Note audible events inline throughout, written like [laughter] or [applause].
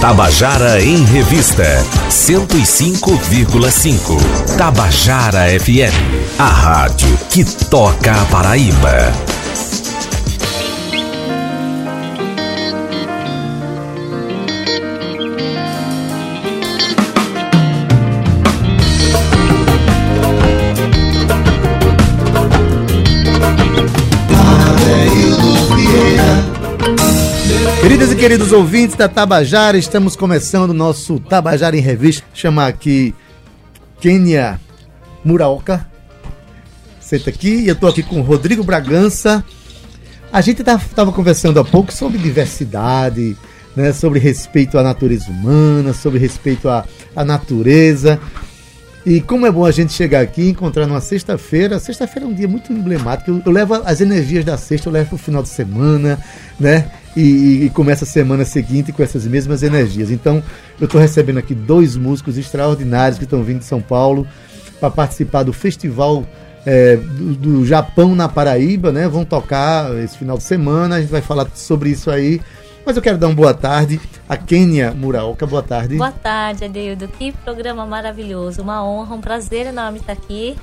Tabajara em Revista 105,5. Tabajara FM, a rádio que toca a Paraíba. Queridos ouvintes da Tabajara, estamos começando o nosso Tabajara em Revista. Chamar aqui Kênia Muraoka. Senta aqui, e eu estou aqui com Rodrigo Bragança. A gente estava conversando há pouco sobre diversidade, né, sobre respeito à natureza humana, sobre respeito à, à natureza. E como é bom a gente chegar aqui e encontrar numa sexta-feira. Sexta-feira é um dia muito emblemático. Eu, eu levo as energias da sexta, eu levo para o final de semana, né? E, e, começa a semana seguinte com essas mesmas energias. Então, eu estou recebendo aqui dois músicos extraordinários que estão vindo de São Paulo para participar do festival é, do, do, Japão na Paraíba, né? Vão tocar esse final de semana. A gente vai falar sobre isso aí. Mas eu quero dar uma boa tarde a Kênia Muraoka. Boa tarde. Boa tarde, Adeildo. Que programa maravilhoso. Uma honra, um prazer enorme estar aqui.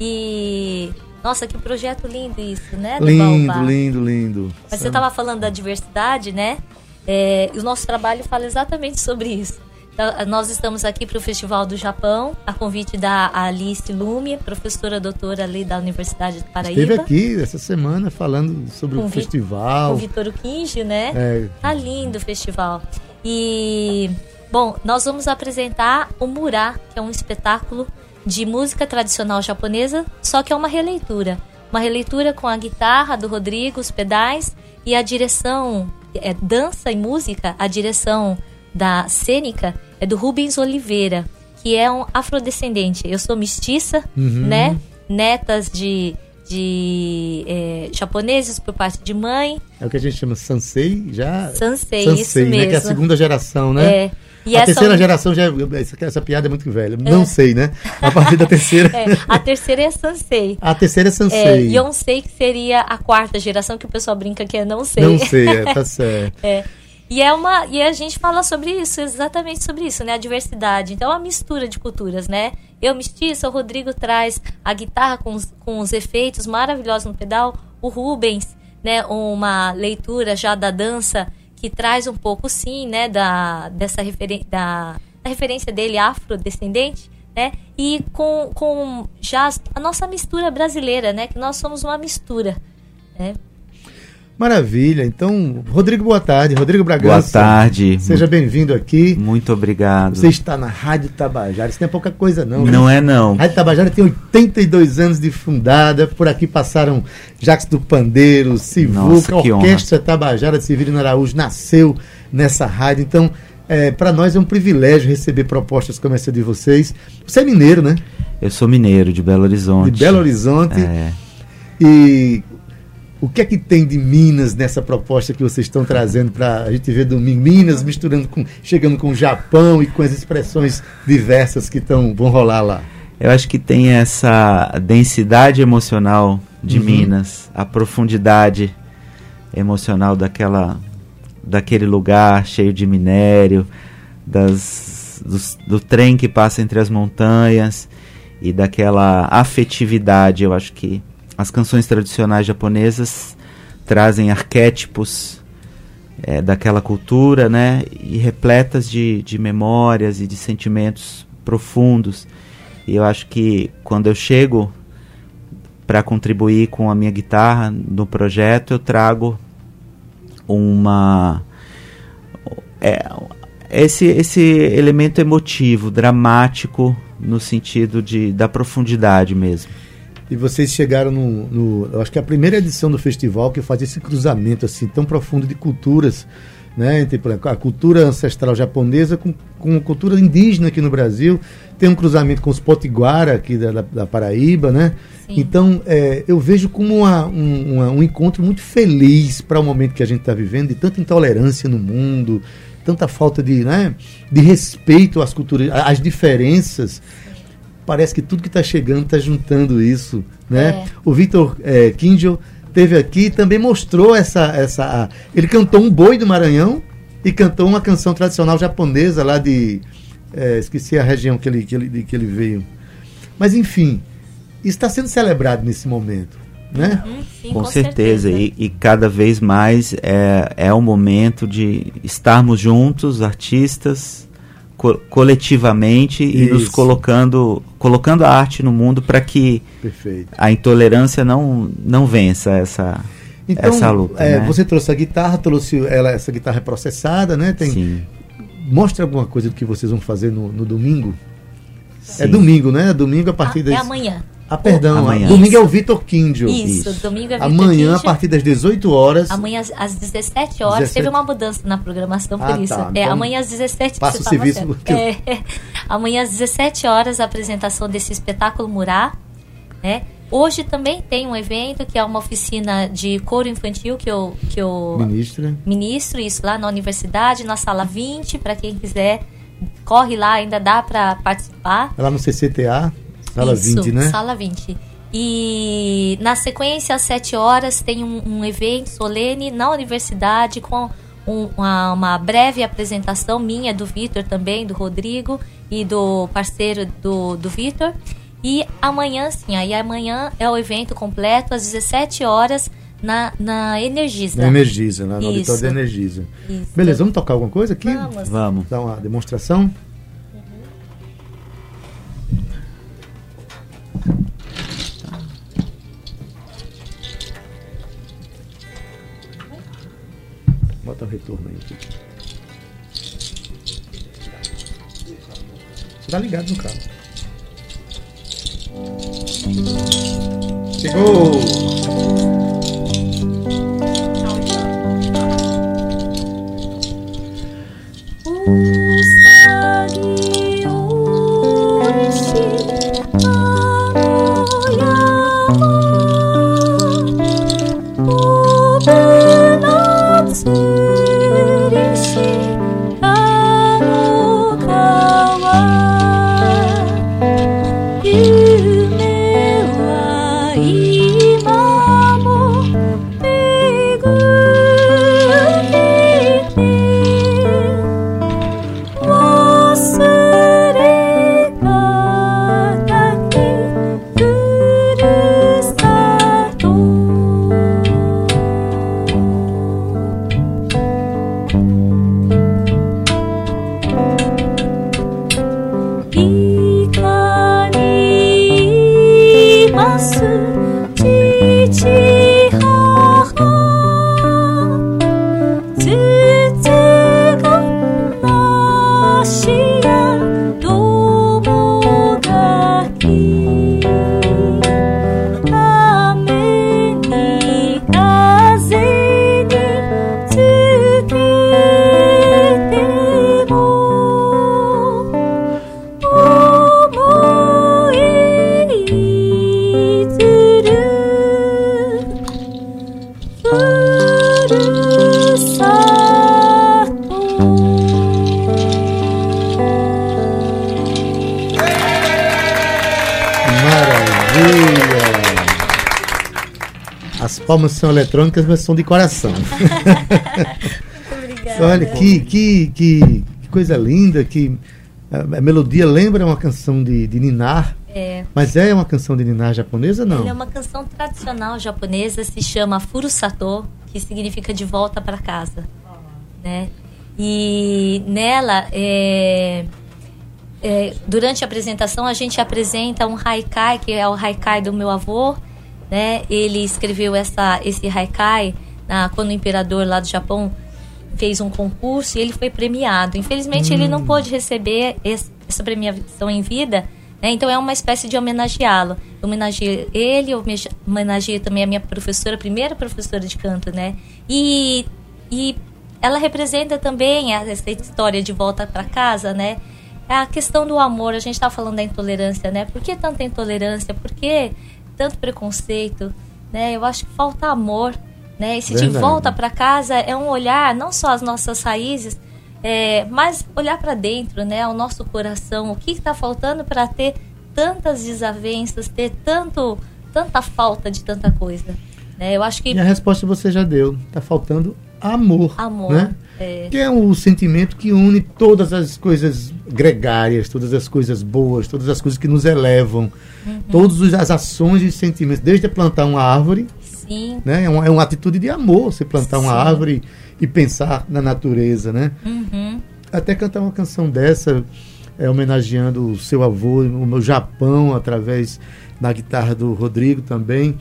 E nossa, que projeto lindo isso, né? lindo, Baobá. lindo, lindo. Mas você estava falando da diversidade, né? É, e o nosso trabalho fala exatamente sobre isso. Então, nós estamos aqui para o Festival do Japão, a convite da Alice Lume, professora doutora ali da Universidade de Paraíba. Esteve aqui essa semana falando sobre com o festival. Com o Vitor Kinji, né? É. Tá lindo o festival. E, bom, nós vamos apresentar o Murá, que é um espetáculo de música tradicional japonesa, só que é uma releitura. Uma releitura com a guitarra do Rodrigo, os pedais e a direção, é, dança e música, a direção da cênica é do Rubens Oliveira, que é um afrodescendente. Eu sou mestiça, uhum. né? Netas de, de é, japoneses por parte de mãe. É o que a gente chama sansei, já? Sansei, sansei isso mesmo. Né? Que é a segunda geração, né? É. E a terceira geração já. Essa, essa piada é muito velha. É. Não sei, né? A partir da [laughs] terceira. É, a terceira é Sansei. A terceira é Sansei. É, Yonsei, que seria a quarta geração, que o pessoal brinca que é não sei. Não sei, é, [laughs] tá certo. é. E é uma e a gente fala sobre isso, exatamente sobre isso, né? A diversidade. Então, é uma mistura de culturas, né? Eu mestiça, o Rodrigo traz a guitarra com os, com os efeitos maravilhosos no pedal, o Rubens, né? Uma leitura já da dança que traz um pouco, sim, né, da, dessa referen da, da referência dele afrodescendente, né, e com, com já a nossa mistura brasileira, né, que nós somos uma mistura, né. Maravilha. Então, Rodrigo, boa tarde. Rodrigo Bragança. Boa tarde. Seja bem-vindo aqui. Muito obrigado. Você está na Rádio Tabajara. Isso não é pouca coisa, não. Não né? é, não. A Rádio Tabajara tem 82 anos de fundada. Por aqui passaram Jacques do Pandeiro, Sivuca, a Orquestra honra. Tabajara de Severino Araújo nasceu nessa rádio. Então, é, para nós é um privilégio receber propostas como essa de vocês. Você é mineiro, né? Eu sou mineiro, de Belo Horizonte. De Belo Horizonte. É. E o que é que tem de Minas nessa proposta que vocês estão trazendo para a gente ver domingo? Minas misturando com, chegando com o Japão e com as expressões diversas que tão, vão rolar lá. Eu acho que tem essa densidade emocional de uhum. Minas, a profundidade emocional daquela, daquele lugar cheio de minério, das, do, do trem que passa entre as montanhas e daquela afetividade. Eu acho que as canções tradicionais japonesas trazem arquétipos é, daquela cultura, né? E repletas de, de memórias e de sentimentos profundos. E eu acho que quando eu chego para contribuir com a minha guitarra no projeto, eu trago uma é, esse esse elemento emotivo, dramático no sentido de da profundidade mesmo. E vocês chegaram no, no, Eu acho que é a primeira edição do festival que faz esse cruzamento assim tão profundo de culturas. Né, entre a cultura ancestral japonesa com, com a cultura indígena aqui no Brasil. Tem um cruzamento com os potiguara aqui da, da, da Paraíba, né? Sim. Então, é, eu vejo como uma, um, uma, um encontro muito feliz para o momento que a gente está vivendo, de tanta intolerância no mundo, tanta falta de, né, de respeito às culturas, às diferenças parece que tudo que está chegando está juntando isso, né? É. O Victor é, Kinjo teve aqui também mostrou essa essa ele cantou um boi do Maranhão e cantou uma canção tradicional japonesa lá de. É, esqueci a região que ele, que, ele, que ele veio. Mas enfim, está sendo celebrado nesse momento. Né? Uhum, sim, com, com, certeza, certeza. E, e, cada vez mais é, é o momento de estarmos juntos, artistas, co coletivamente Isso. e nos colocando colocando a arte no mundo para que Perfeito. a intolerância não não vença essa então, essa luta. É, né? Você trouxe a guitarra, trouxe ela essa guitarra é processada, né? Tem, Sim. Mostra alguma coisa do que vocês vão fazer no, no domingo. Sim. É domingo, né? Domingo a partir ah, das. É amanhã. Ah, perdão. Amanhã. Domingo Isso. é o Vitor Quindio. Isso, Isso, domingo é Vitor Amanhã, a partir das 18 horas. Amanhã às 17 horas. 17... Teve uma mudança na programação por ah, isso. Tá. É, então, amanhã às 17 Passa o serviço. Porque... É, [laughs] amanhã às 17 horas a apresentação desse espetáculo Murá. Né? Hoje também tem um evento que é uma oficina de coro infantil que eu, que eu ministro. ministro, isso lá na universidade, na sala 20, para quem quiser. Corre lá, ainda dá para participar. É lá no CCTA, sala isso, 20, né? Sala 20. E na sequência, às 7 horas, tem um, um evento solene na universidade com um, uma, uma, breve apresentação minha, do Vitor também, do Rodrigo e do parceiro do, do Vitor. E amanhã, sim, aí amanhã é o evento completo, às 17 horas, na, na Energisa. Na Energisa, na, no auditório da Energisa. Isso. Beleza, vamos tocar alguma coisa aqui? Vamos. Vamos. Dar uma demonstração? Você tá ligado no carro. Chegou! Palmas são eletrônicas, mas são de coração. [laughs] [laughs] Obrigada. Olha, que, que, que, coisa linda, que a, a, melodia lembra uma canção de, de Ninar. É. Mas é uma canção de Ninar japonesa, não? é uma canção tradicional japonesa, se chama Furusato, que significa de volta para casa. Né? E nela, é, é, durante a apresentação, a gente apresenta um haikai, que é o haikai do meu avô, né? Ele escreveu essa, esse haikai na, quando o imperador lá do Japão fez um concurso e ele foi premiado. Infelizmente, hum. ele não hum. pôde receber esse, essa premiação em vida, né? Então, é uma espécie de homenageá-lo. Homenageei ele, homenageei também a minha professora, a primeira professora de canto, né? E, e ela representa também essa história de volta para casa, né? É a questão do amor, a gente está falando da intolerância, né? Por que tanta intolerância? Por que tanto preconceito, né? Eu acho que falta amor, né? Esse de volta para casa é um olhar não só as nossas raízes, é, mas olhar para dentro, né? O nosso coração, o que está faltando para ter tantas desavenças, ter tanto, tanta falta de tanta coisa, né? Eu acho que e a resposta você já deu, está faltando amor. Amor. Né? É. Que é o sentimento que une todas as coisas gregárias, todas as coisas boas, todas as coisas que nos elevam, uhum. todas as ações e sentimentos, desde plantar uma árvore. Sim. Né? É, uma, é uma atitude de amor você plantar Sim. uma árvore e pensar na natureza, né? Uhum. Até cantar uma canção dessa, é, homenageando o seu avô no Japão, através da guitarra do Rodrigo também.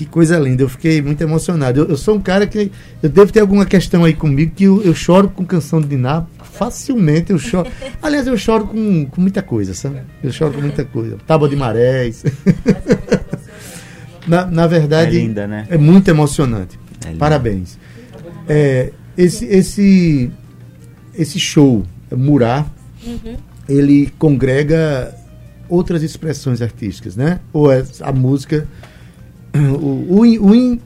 Que coisa linda, eu fiquei muito emocionado. Eu, eu, sou um cara que. Eu devo ter alguma questão aí comigo que eu, eu choro com canção de Diná facilmente. Eu choro. [laughs] Aliás, eu choro com, com muita coisa, sabe? Eu choro com muita coisa. Tábua de marés. [laughs] na, na verdade, é, linda, né? é muito emocionante. É Parabéns. É, esse, esse, esse show, Murá, uhum. ele congrega outras expressões artísticas, né? Ou é a música [clears throat] o, o, o in,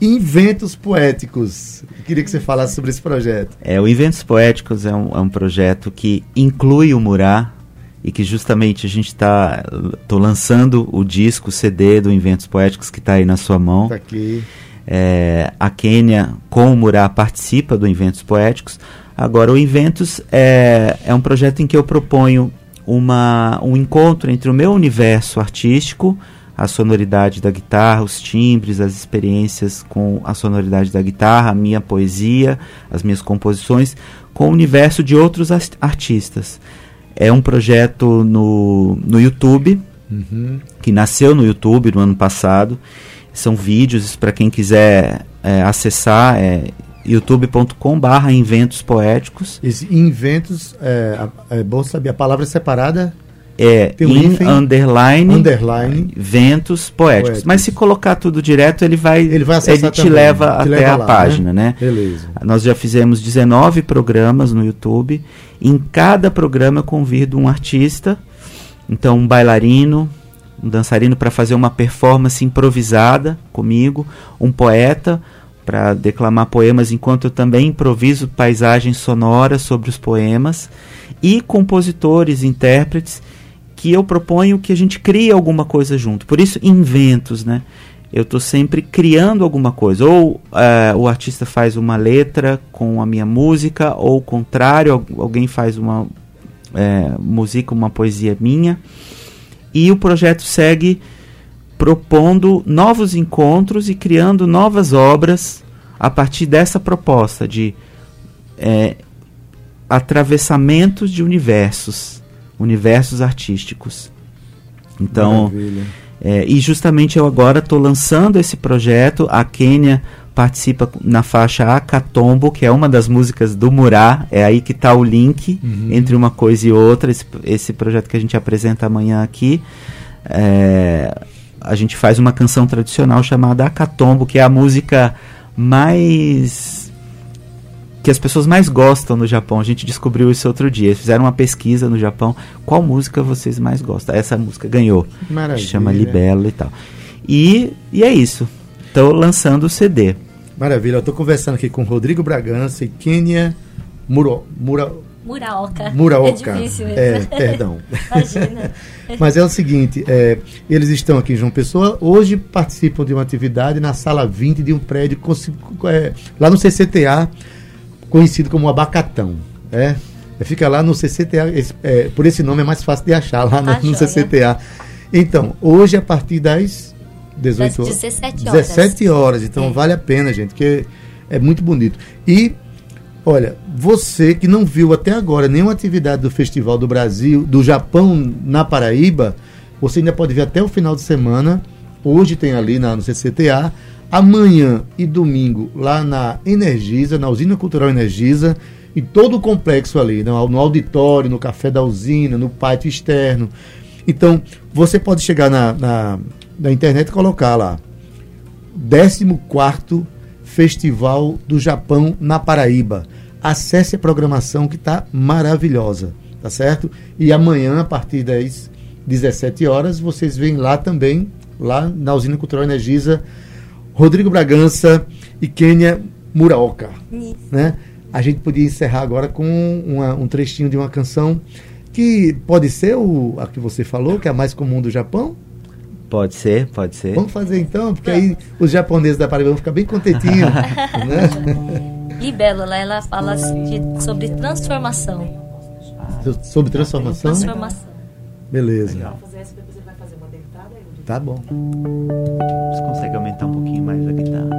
Inventos Poéticos. Eu queria que você falasse sobre esse projeto. É, o Inventos Poéticos é um, é um projeto que inclui o Murá e que justamente a gente está tô lançando o disco, o CD do Inventos Poéticos que está aí na sua mão. Tá aqui. É, a Quênia com o Murá participa do Inventos Poéticos. Agora, o Inventos é, é um projeto em que eu proponho uma, um encontro entre o meu universo artístico a sonoridade da guitarra, os timbres, as experiências com a sonoridade da guitarra, a minha poesia, as minhas composições, com o universo de outros artistas. É um projeto no, no YouTube, uhum. que nasceu no YouTube no ano passado. São vídeos para quem quiser é, acessar, é youtube.com barra inventos poéticos. Esse inventos, é, é bom saber, a palavra é separada? É um in underline, underline ventos poéticos. poéticos. Mas se colocar tudo direto, ele vai ele, vai ele te leva te até leva a lá, página, né? né? Beleza. Nós já fizemos 19 programas no YouTube. Em cada programa eu convido um artista, então um bailarino, um dançarino para fazer uma performance improvisada comigo, um poeta para declamar poemas enquanto eu também improviso paisagens sonoras sobre os poemas e compositores, intérpretes que eu proponho que a gente crie alguma coisa junto. Por isso, inventos, né? Eu estou sempre criando alguma coisa. Ou uh, o artista faz uma letra com a minha música, ou o contrário, alguém faz uma é, música, uma poesia minha. E o projeto segue propondo novos encontros e criando novas obras a partir dessa proposta de é, atravessamentos de universos universos artísticos. Então, é, e justamente eu agora estou lançando esse projeto. A Quênia participa na faixa Acatombo, que é uma das músicas do Murá. É aí que está o link uhum. entre uma coisa e outra. Esse, esse, projeto que a gente apresenta amanhã aqui. É, a gente faz uma canção tradicional chamada Acatombo, que é a música mais que as pessoas mais gostam no Japão. A gente descobriu isso outro dia. Eles fizeram uma pesquisa no Japão. Qual música vocês mais gostam? Essa música ganhou. Maravilha. Chama Libelo e tal. E, e é isso. Estou lançando o CD. Maravilha. Eu estou conversando aqui com Rodrigo Bragança e Kenya Muro, Muro, Muraoka. Muraoka. É difícil mesmo. É, perdão. [laughs] Imagina. [laughs] Mas é o seguinte, é, eles estão aqui em João Pessoa, hoje participam de uma atividade na sala 20 de um prédio é, lá no CCTA, conhecido como abacatão. É? Fica lá no CCTA, esse, é, por esse nome é mais fácil de achar lá no, no CCTA. Então, hoje a partir das 18 das 17 horas. 17 horas, então é. vale a pena, gente, porque é muito bonito. E olha, você que não viu até agora nenhuma atividade do Festival do Brasil, do Japão na Paraíba, você ainda pode ver até o final de semana. Hoje tem ali na, no CCTA amanhã e domingo lá na Energisa, na Usina Cultural Energisa, e todo o complexo ali, no, no auditório, no café da usina, no pátio externo. Então, você pode chegar na, na, na internet e colocar lá 14 Festival do Japão na Paraíba. Acesse a programação que está maravilhosa, tá certo? E amanhã, a partir das 17 horas, vocês vêm lá também, lá na Usina Cultural Energisa, Rodrigo Bragança e Kênia Muraoka. Né? A gente podia encerrar agora com uma, um trechinho de uma canção que pode ser o, a que você falou, que é a mais comum do Japão. Pode ser, pode ser. Vamos fazer então, porque aí os japoneses da Paraíba vão ficar bem contentinhos. [laughs] né? Libélula, ela fala de, sobre transformação. Sobre transformação? Transformação. Beleza. Legal. Tá bom. Você consegue aumentar um pouquinho mais a guitarra?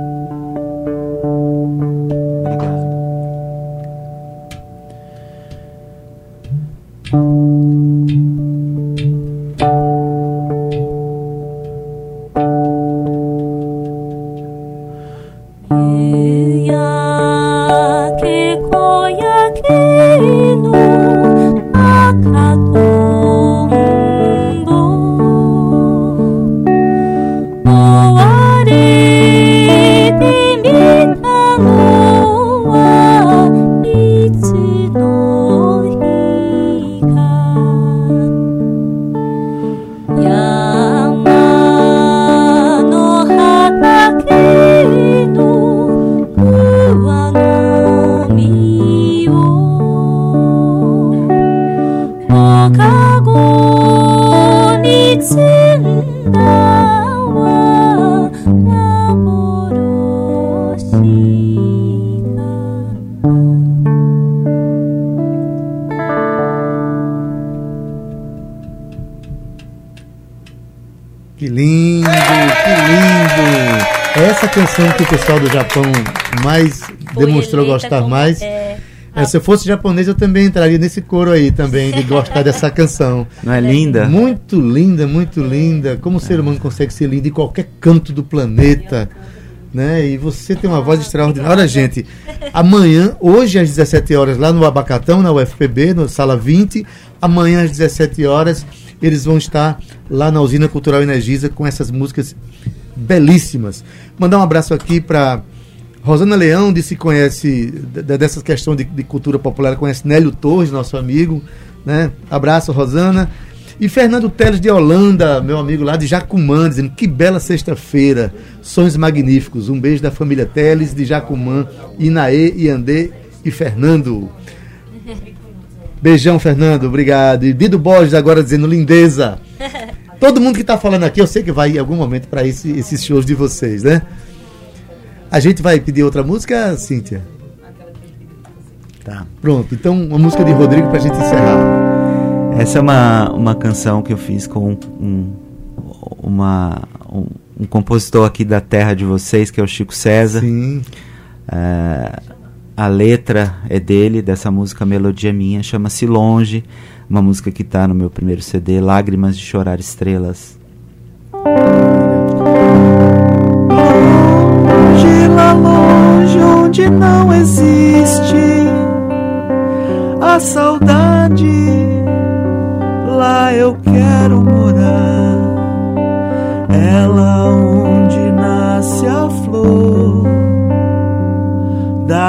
Canção que o pessoal do Japão mais demonstrou gostar mais. É, é, se eu fosse japonês, eu também entraria nesse coro aí também, de gostar dessa canção. Não é linda? Muito linda, muito linda. Como o ser humano consegue ser lindo em qualquer canto do planeta. Né? E você tem uma voz extraordinária. Olha, gente, amanhã, hoje às 17 horas, lá no Abacatão, na UFPB, na sala 20, amanhã às 17 horas, eles vão estar lá na Usina Cultural Energisa com essas músicas belíssimas. Mandar um abraço aqui para Rosana Leão, de se conhece dessa questão de, de, cultura popular, conhece Nélio Torres, nosso amigo. Né? Abraço, Rosana. E Fernando Teles de Holanda, meu amigo lá de Jacumã, dizendo que bela sexta-feira, sonhos magníficos. Um beijo da família Teles de Jacumã, Inaê, Iandê e Fernando. Beijão, Fernando, obrigado. E Bido Borges agora dizendo lindeza. [laughs] Todo mundo que está falando aqui, eu sei que vai em algum momento para esse, esses shows de vocês, né? A gente vai pedir outra música, Cíntia? Tá. Pronto, então uma música de Rodrigo para a gente encerrar. Essa é uma, uma canção que eu fiz com um, uma, um, um compositor aqui da terra de vocês, que é o Chico César. Sim. É, a letra é dele, dessa música, a melodia é minha, chama-se Longe uma música que está no meu primeiro CD, Lágrimas de Chorar Estrelas. Longe, lá longe, onde não existe a saudade, lá eu quero morar. Ela onde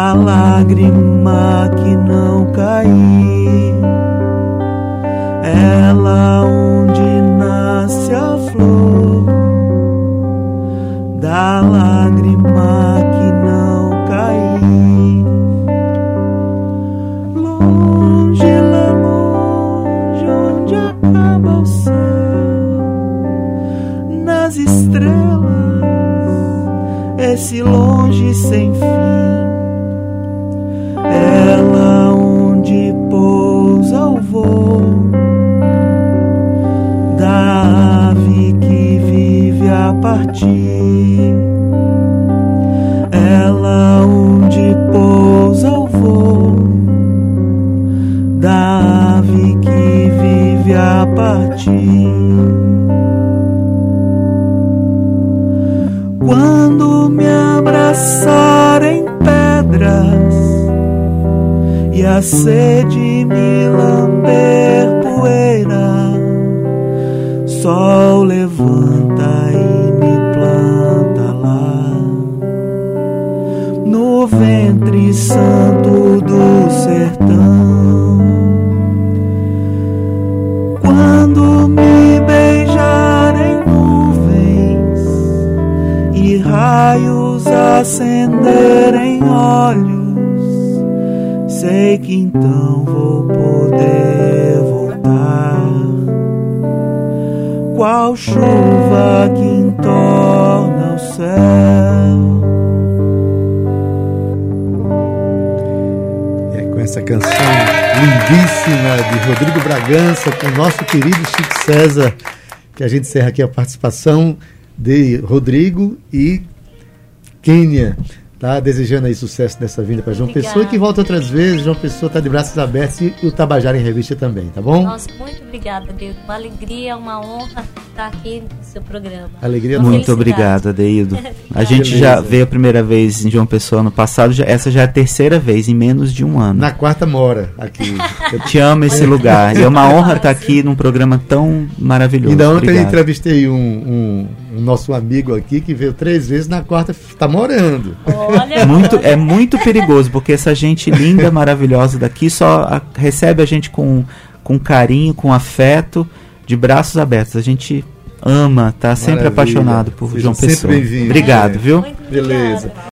da lágrima que não caiu ela onde a sede me lamber poeira sol levanta e me planta lá no ventre santo do sertão. Quando me beijarem nuvens e raios acenderem olhos, sei que então vou poder voltar qual chuva que entorna o céu. É com essa canção lindíssima de Rodrigo Bragança, com o nosso querido Chico César, que a gente encerra aqui a participação de Rodrigo e Quênia. Tá desejando aí sucesso nessa vinda para João Obrigada. Pessoa e que volta outras vezes. João Pessoa tá de braços abertos e o Tabajara em Revista também, tá bom? Nossa, muito obrigada, Deus. Uma alegria, uma honra estar aqui no seu programa. Alegria Uma. Muito felicidade. obrigado, Adeildo. [laughs] A Obrigada. gente já Beleza. veio a primeira vez em João Pessoa no passado, já- essa já é a terceira vez em menos de um ano. Na quarta mora aqui. [laughs] Eu te amo esse lugar. E é uma honra estar aqui [laughs] num programa tão maravilhoso. Ainda ontem eu Obrigado. entrevistei um, um- um nosso amigo aqui que veio três vezes na quarta, tá morando. Olha, Muito, é muito perigoso, porque essa gente linda, maravilhosa daqui só a- recebe a gente com, com carinho, com afeto, de braços abertos. A gente ama, tá sempre Maravilha. apaixonado por Seja João Pessoa. bem-vindo. Obrigado, É. viu? muito obrigada. Beleza.